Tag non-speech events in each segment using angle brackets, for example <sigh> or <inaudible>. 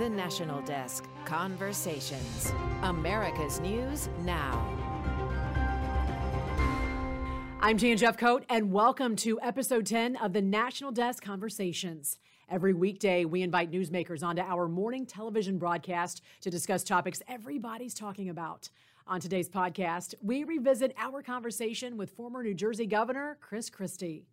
The National Desk Conversations. America's News Now. I'm Jan Jeffcoat, and welcome to episode 10 of the National Desk Conversations. Every weekday, we invite newsmakers onto our morning television broadcast to discuss topics everybody's talking about. On today's podcast, we revisit our conversation with former New Jersey Governor Chris Christie.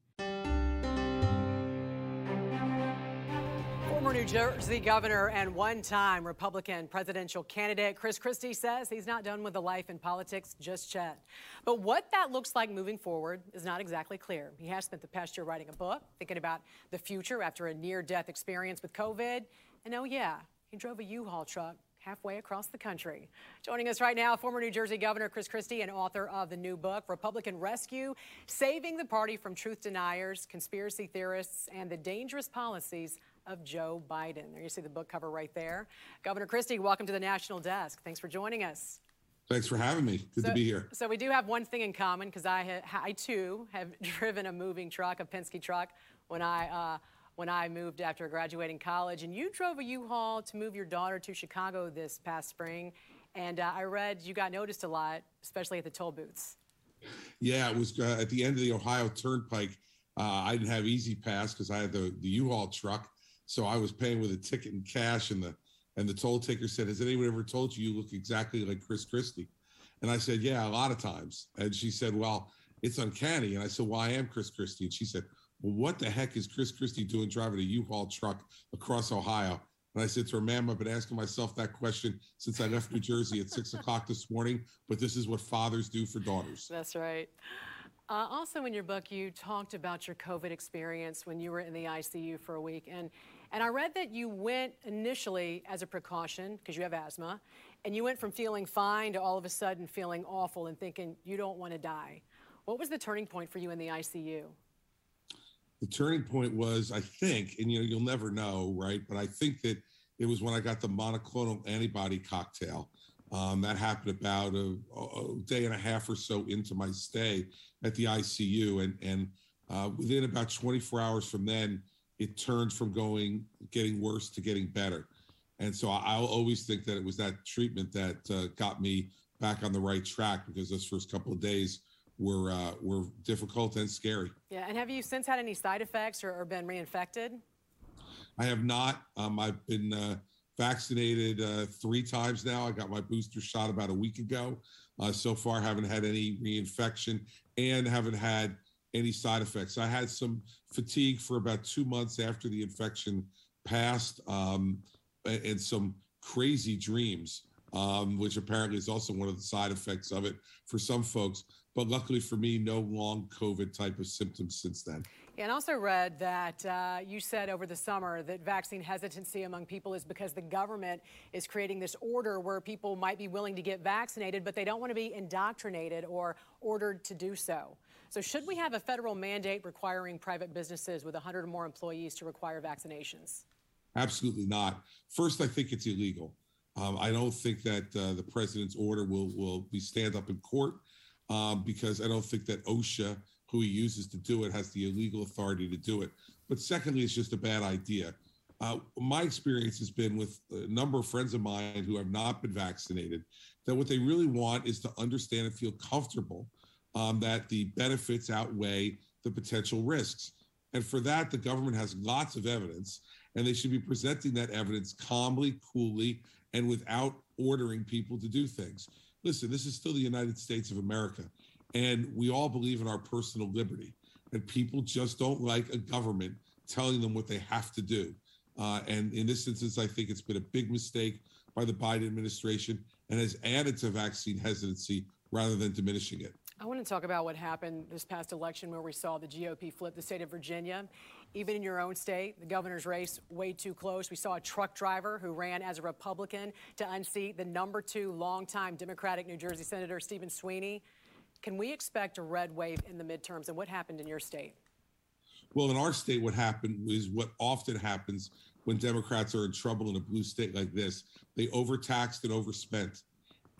New Jersey governor and one time Republican presidential candidate Chris Christie says he's not done with the life in politics just yet. But what that looks like moving forward is not exactly clear. He has spent the past year writing a book, thinking about the future after a near death experience with COVID. And oh, yeah, he drove a U Haul truck halfway across the country. Joining us right now, former New Jersey Governor Chris Christie and author of the new book, Republican Rescue Saving the Party from Truth Deniers, Conspiracy Theorists, and the Dangerous Policies of Joe Biden. There you see the book cover right there. Governor Christie, welcome to the National Desk. Thanks for joining us. Thanks for having me. Good so, to be here. So we do have one thing in common because I, I too have <laughs> driven a moving truck, a Penske truck, when I uh, when I moved after graduating college. And you drove a U-Haul to move your daughter to Chicago this past spring. And uh, I read you got noticed a lot, especially at the toll booths. Yeah, it was uh, at the end of the Ohio Turnpike. Uh, I didn't have E-ZPass because I had the, the U-Haul truck so I was paying with a ticket and cash, and the and the toll taker said, "Has anyone ever told you you look exactly like Chris Christie?" And I said, "Yeah, a lot of times." And she said, "Well, it's uncanny." And I said, "Well, I am Chris Christie." And she said, "Well, what the heck is Chris Christie doing driving a U-Haul truck across Ohio?" And I said to her, ma'am, I've been asking myself that question since I left New Jersey at six o'clock this morning, but this is what fathers do for daughters. That's right. Uh, also, in your book, you talked about your COVID experience when you were in the ICU for a week. And and I read that you went initially as a precaution because you have asthma, and you went from feeling fine to all of a sudden feeling awful and thinking you don't want to die. What was the turning point for you in the ICU? The turning point was, I think, and you know, you'll never know, right? But I think that it was when I got the monoclonal antibody cocktail. Um, that happened about a, a, day and a half or so into my stay at the ICU, and and uh, within about 24 hours from then, it turned from going getting worse to getting better. And so I'll always think that it was that treatment that uh, got me back on the right track because those first couple of days were uh, were difficult and scary. Yeah, and have you since had any side effects or, or been reinfected? I have not. Um, I've been uh, vaccinated uh, three times now. I got my booster shot about a week ago. Uh, so far, haven't had any reinfection and haven't had any side effects. I had some fatigue for about two months after the infection passed, um, and some crazy dreams, um, which apparently is also one of the side effects of it for some folks. But luckily for me, no long COVID type of symptoms since then. And also read that uh, you said over the summer that vaccine hesitancy among people is because the government is creating this order where people might be willing to get vaccinated, but they don't want to be indoctrinated or ordered to do so. So, should we have a federal mandate requiring private businesses with 100 or more employees to require vaccinations? Absolutely not. First, I think it's illegal. Um, I don't think that uh, the president's order will will be stand up in court um, because I don't think that OSHA, who he uses to do it, has the illegal authority to do it. But secondly, it's just a bad idea. Uh, my experience has been with a number of friends of mine who have not been vaccinated that what they really want is to understand and feel comfortable um, that the benefits outweigh the potential risks. And for that, the government has lots of evidence, and they should be presenting that evidence calmly, coolly, and without ordering people to do things. Listen, this is still the United States of America, and we all believe in our personal liberty. And people just don't like a government telling them what they have to do. Uh, and in this instance, I think it's been a big mistake by the Biden administration and has added to vaccine hesitancy rather than diminishing it. I want to talk about what happened this past election where we saw the GOP flip the state of Virginia. Even in your own state, the governor's race way too close. We saw a truck driver who ran as a Republican to unseat the number two longtime Democratic New Jersey Senator Stephen Sweeney. Can we expect a red wave in the midterms? And what happened in your state? Well, in our state, what happened is what often happens when Democrats are in trouble in a blue state like this. They overtaxed and overspent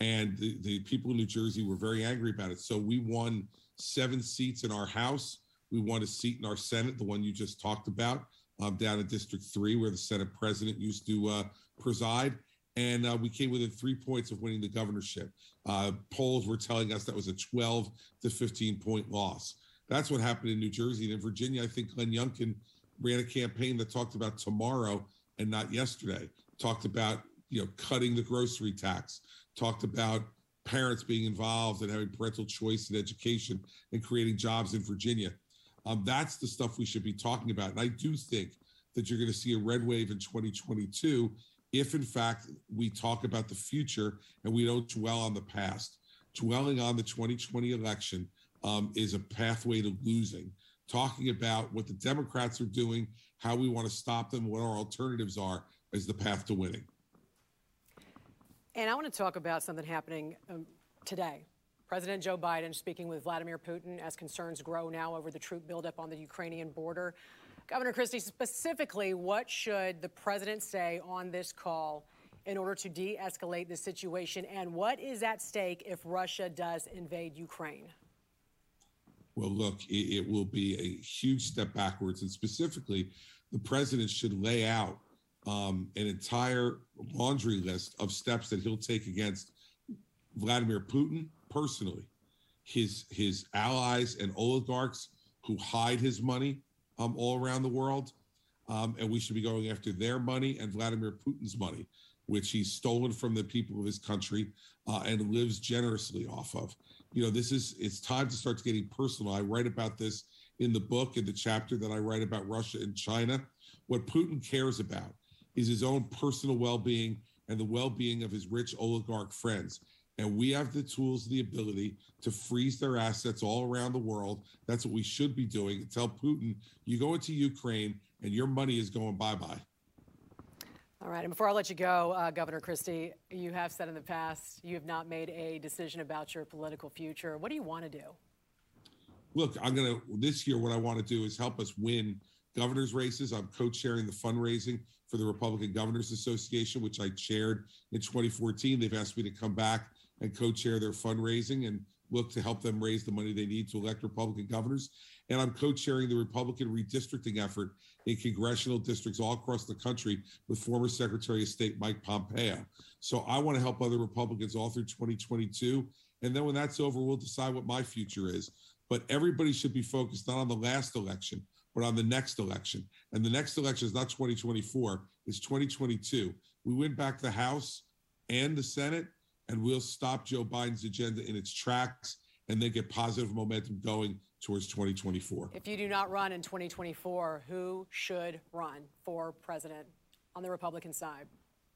and the, the people in New Jersey were very angry about it. So we won seven seats in our House. We won a seat in our Senate, the one you just talked about. um, down in District 3, where the Senate president used to uh, preside. And uh, we came within three points of winning the governorship. Uh, polls were telling us that was a 12 to 15 point loss. That's what happened in New Jersey. And in Virginia, I think Glenn Youngkin ran a campaign that talked about tomorrow and not yesterday, talked about you know cutting the grocery tax, talked about parents being involved and having parental choice in education and creating jobs in Virginia. Um, that's the stuff we should be talking about. And I do think that you're going to see a red wave in 2022 if, in fact, we talk about the future and we don't dwell on the past. Dwelling on the 2020 election um, is a pathway to losing. Talking about what the Democrats are doing, how we want to stop them, what our alternatives are, is the path to winning. And I want to talk about something happening um, today. President Joe Biden speaking with Vladimir Putin as concerns grow now over the troop buildup on the Ukrainian border. Governor Christie, specifically, what should the president say on this call in order to de escalate the situation? And what is at stake if Russia does invade Ukraine? Well, look, it, it will be a huge step backwards. And specifically, the president should lay out um, an entire laundry list of steps that he'll take against Vladimir Putin personally, his his allies and oligarchs who hide his money um, all around the world, um, and we should be going after their money and Vladimir Putin's money, which he's stolen from the people of his country uh, and lives generously off of. You know, this is it's time to start getting personal. I write about this in the book in the chapter that I write about Russia and China. What Putin cares about is his own personal well being and the well being of his rich oligarch friends. And we have the tools, the ability to freeze their assets all around the world. That's what we should be doing. Tell Putin, you go into Ukraine and your money is going bye bye. All right. And before I let you go, uh, Governor Christie, you have said in the past you have not made a decision about your political future. What do you want to do? Look, I'm going to, this year, what I want to do is help us win governor's races. I'm co chairing the fundraising for the Republican Governors Association, which I chaired in 2014. They've asked me to come back and co chair their fundraising and look to help them raise the money they need to elect Republican governors. And I'm co chairing the Republican redistricting effort in congressional districts all across the country with former Secretary of State Mike Pompeo. So I want to help other Republicans all through 2022. And then when that's over, we'll decide what my future is. But everybody should be focused not on the last election, but on the next election. And the next election is not 2024, it's 2022. We win back the House and the Senate, and we'll stop Joe Biden's agenda in its tracks and then get positive momentum going towards 2024. If you do not run in 2024, who should run for president on the Republican side?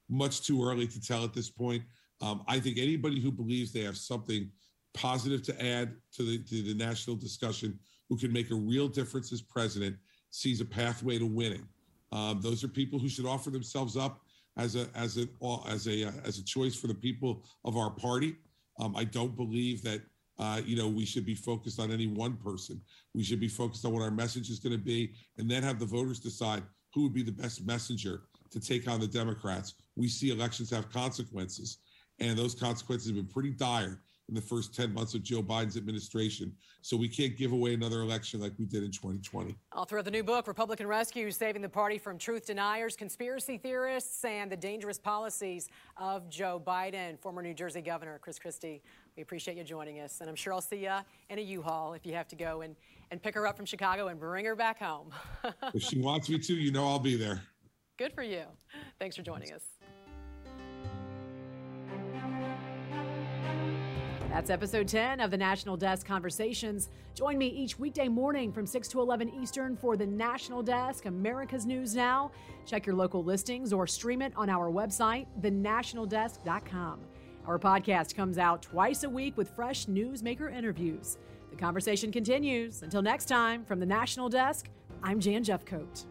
Much too early to tell at this point. Um, I think anybody who believes they have something positive to add to the, to the national discussion who can make a real difference as president sees a pathway to winning. Um, those are people who should offer themselves up as a as a as a uh, as a choice for the people of our party. Um, I don't believe that uh, you know we should be focused on any one person. We should be focused on what our message is going to be, and then have the voters decide who would be the best messenger to take on the Democrats. We see elections have consequences, and those consequences have been pretty dire in the first 10 months of Joe Biden's administration. So we can't give away another election like we did in 2020. Author of the new book, Republican Rescue Saving the Party from Truth Deniers, Conspiracy Theorists, and the Dangerous Policies of Joe Biden. Former New Jersey Governor Chris Christie, we appreciate you joining us. And I'm sure I'll see you in a U-Haul if you have to go and, and pick her up from Chicago and bring her back home. <laughs> if she wants me to, you know I'll be there. Good for you. Thanks for joining us. That's episode 10 of the National Desk Conversations. Join me each weekday morning from 6 to 11 Eastern for the National Desk, America's News Now. Check your local listings or stream it on our website, thenationaldesk.com. Our podcast comes out twice a week with fresh newsmaker interviews. The conversation continues. Until next time, from the National Desk, I'm Jan Jeffcoat.